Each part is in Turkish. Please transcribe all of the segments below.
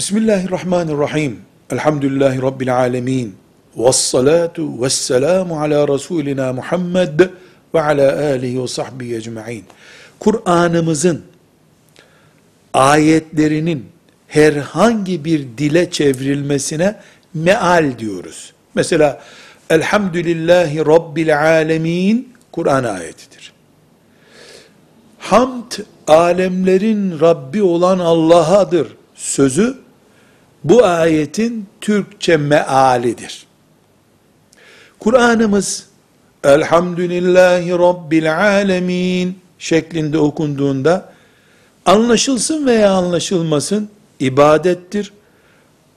Bismillahirrahmanirrahim. Elhamdülillahi Rabbil alemin. Vessalatu vesselamu ala Resulina Muhammed ve ala alihi ve sahbihi ecma'in. Kur'an'ımızın ayetlerinin herhangi bir dile çevrilmesine meal diyoruz. Mesela Elhamdülillahi Rabbil alemin Kur'an ayetidir. Hamd alemlerin Rabbi olan Allah'adır sözü bu ayetin Türkçe mealidir. Kur'an'ımız Elhamdülillahi Rabbil Alemin şeklinde okunduğunda anlaşılsın veya anlaşılmasın ibadettir.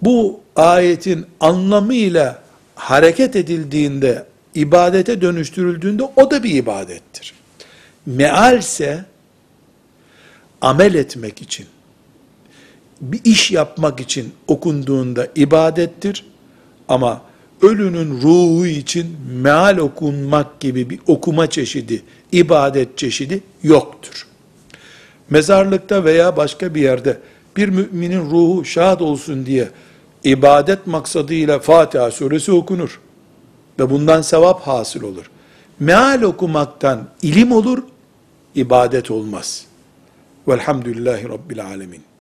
Bu ayetin anlamıyla hareket edildiğinde, ibadete dönüştürüldüğünde o da bir ibadettir. Mealse amel etmek için, bir iş yapmak için okunduğunda ibadettir. Ama ölünün ruhu için meal okunmak gibi bir okuma çeşidi, ibadet çeşidi yoktur. Mezarlıkta veya başka bir yerde bir müminin ruhu şad olsun diye ibadet maksadıyla Fatiha suresi okunur. Ve bundan sevap hasıl olur. Meal okumaktan ilim olur, ibadet olmaz. Velhamdülillahi Rabbil Alemin.